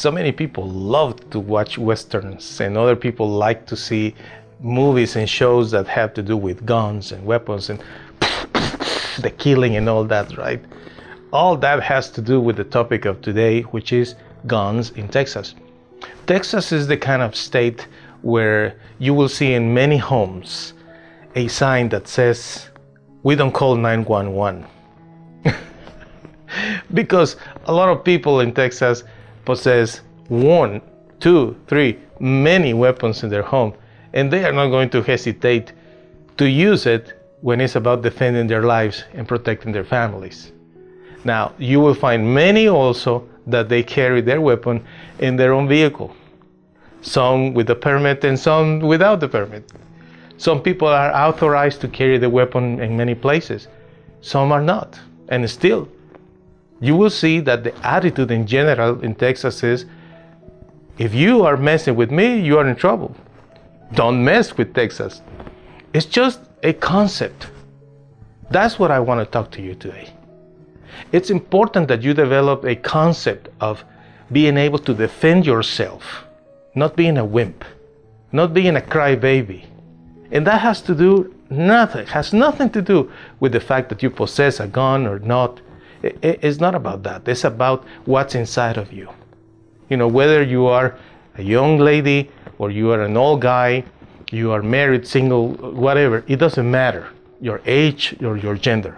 So many people love to watch westerns and other people like to see movies and shows that have to do with guns and weapons and the killing and all that right? All that has to do with the topic of today which is guns in texas. Texas is the kind of state where you will see in many homes a sign that says we don't call 911 because a lot of people in texas possess one, two, three, many weapons in their home, and they are not going to hesitate to use it when it's about defending their lives and protecting their families. Now, you will find many also that they carry their weapon in their own vehicle, some with a permit and some without the permit. Some people are authorized to carry the weapon in many places, some are not, and still you will see that the attitude in general in Texas is if you are messing with me, you are in trouble. Don't mess with Texas. It's just a concept. That's what I want to talk to you today. It's important that you develop a concept of being able to defend yourself, not being a wimp, not being a crybaby. And that has to do nothing, has nothing to do with the fact that you possess a gun or not it's not about that. It's about what's inside of you. You know, whether you are a young lady or you are an old guy, you are married, single, whatever, it doesn't matter. Your age or your gender.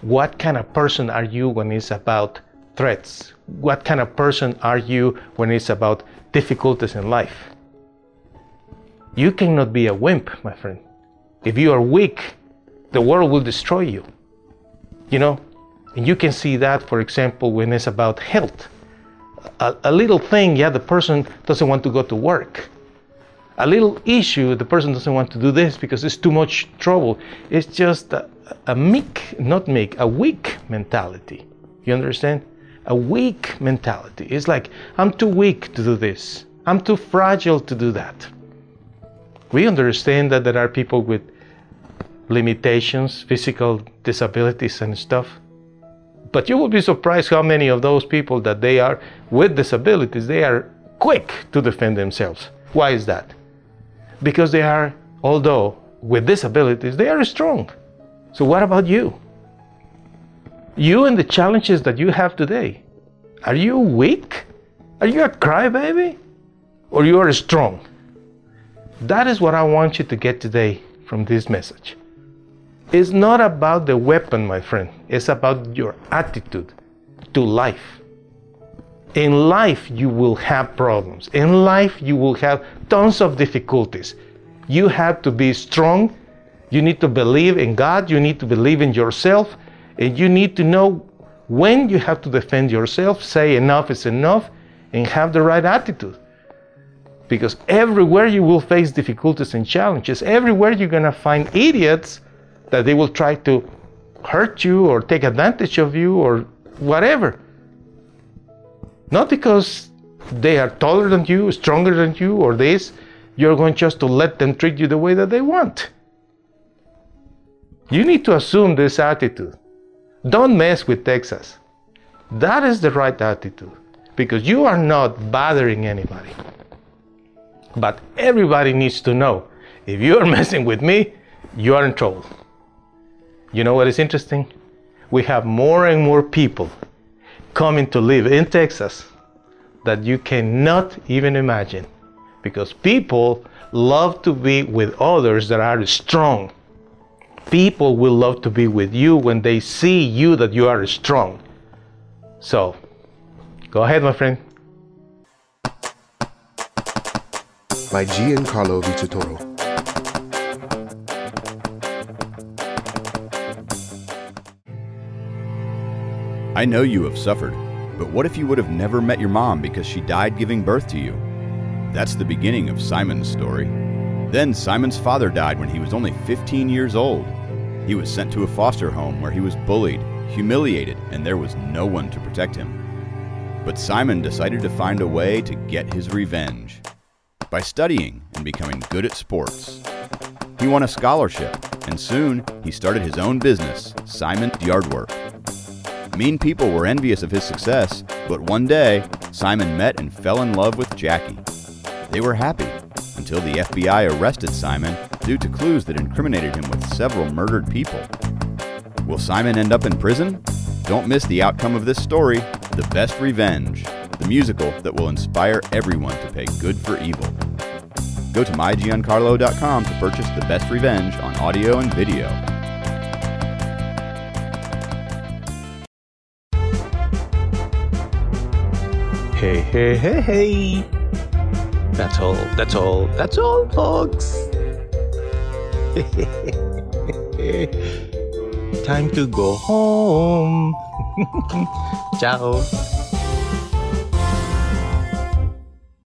What kind of person are you when it's about threats? What kind of person are you when it's about difficulties in life? You cannot be a wimp, my friend. If you are weak, the world will destroy you. You know, and you can see that, for example, when it's about health. A, a, little thing, yeah, the person doesn't want to go to work. A little issue, the person doesn't want to do this because it's too much trouble. It's just a, a meek, not meek, a weak mentality. You understand? A weak mentality. It's like, I'm too weak to do this. I'm too fragile to do that. We understand that there are people with limitations, physical disabilities, and stuff. But you will be surprised how many of those people that they are with disabilities, they are quick to defend themselves. Why is that? Because they are, although with disabilities, they are strong. So what about you? You and the challenges that you have today, are you weak? Are you a crybaby? Or you are strong? That is what I want you to get today from this message. It's not about the weapon, my friend. It's about your attitude to life. In life, you will have problems. In life, you will have tons of difficulties. You have to be strong. You need to believe in God. You need to believe in yourself. And you need to know when you have to defend yourself, say enough is enough, and have the right attitude. Because everywhere you will face difficulties and challenges, everywhere you're going to find idiots that they will try to hurt you or take advantage of you or whatever. Not because they are taller than you, stronger than you, or this, you're going just to let them treat you the way that they want. You need to assume this attitude. Don't mess with Texas. That is the right attitude because you are not bothering anybody. But everybody needs to know if you are messing with me, you are in trouble. You know what is interesting? We have more and more people coming to live in Texas that you cannot even imagine because people love to be with others that are strong. People will love to be with you when they see you that you are strong. So, go ahead, my friend. By Giancarlo Vitatoro. I know you have suffered. But what if you would have never met your mom because she died giving birth to you? That's the beginning of Simon's story. Then Simon's father died when he was only 15 years old. He was sent to a foster home where he was bullied, humiliated, and there was no one to protect him. But Simon decided to find a way to get his revenge by studying and becoming good at sports. He won a scholarship, and soon he started his own business, Simon's Yardwork. Mean people were envious of his success, but one day, Simon met and fell in love with Jackie. They were happy until the FBI arrested Simon due to clues that incriminated him with several murdered people. Will Simon end up in prison? Don't miss the outcome of this story The Best Revenge, the musical that will inspire everyone to pay good for evil. Go to mygiancarlo.com to purchase The Best Revenge on audio and video. Hey, hey, hey. That's all, that's all, that's all, folks. Time to go home. Ciao.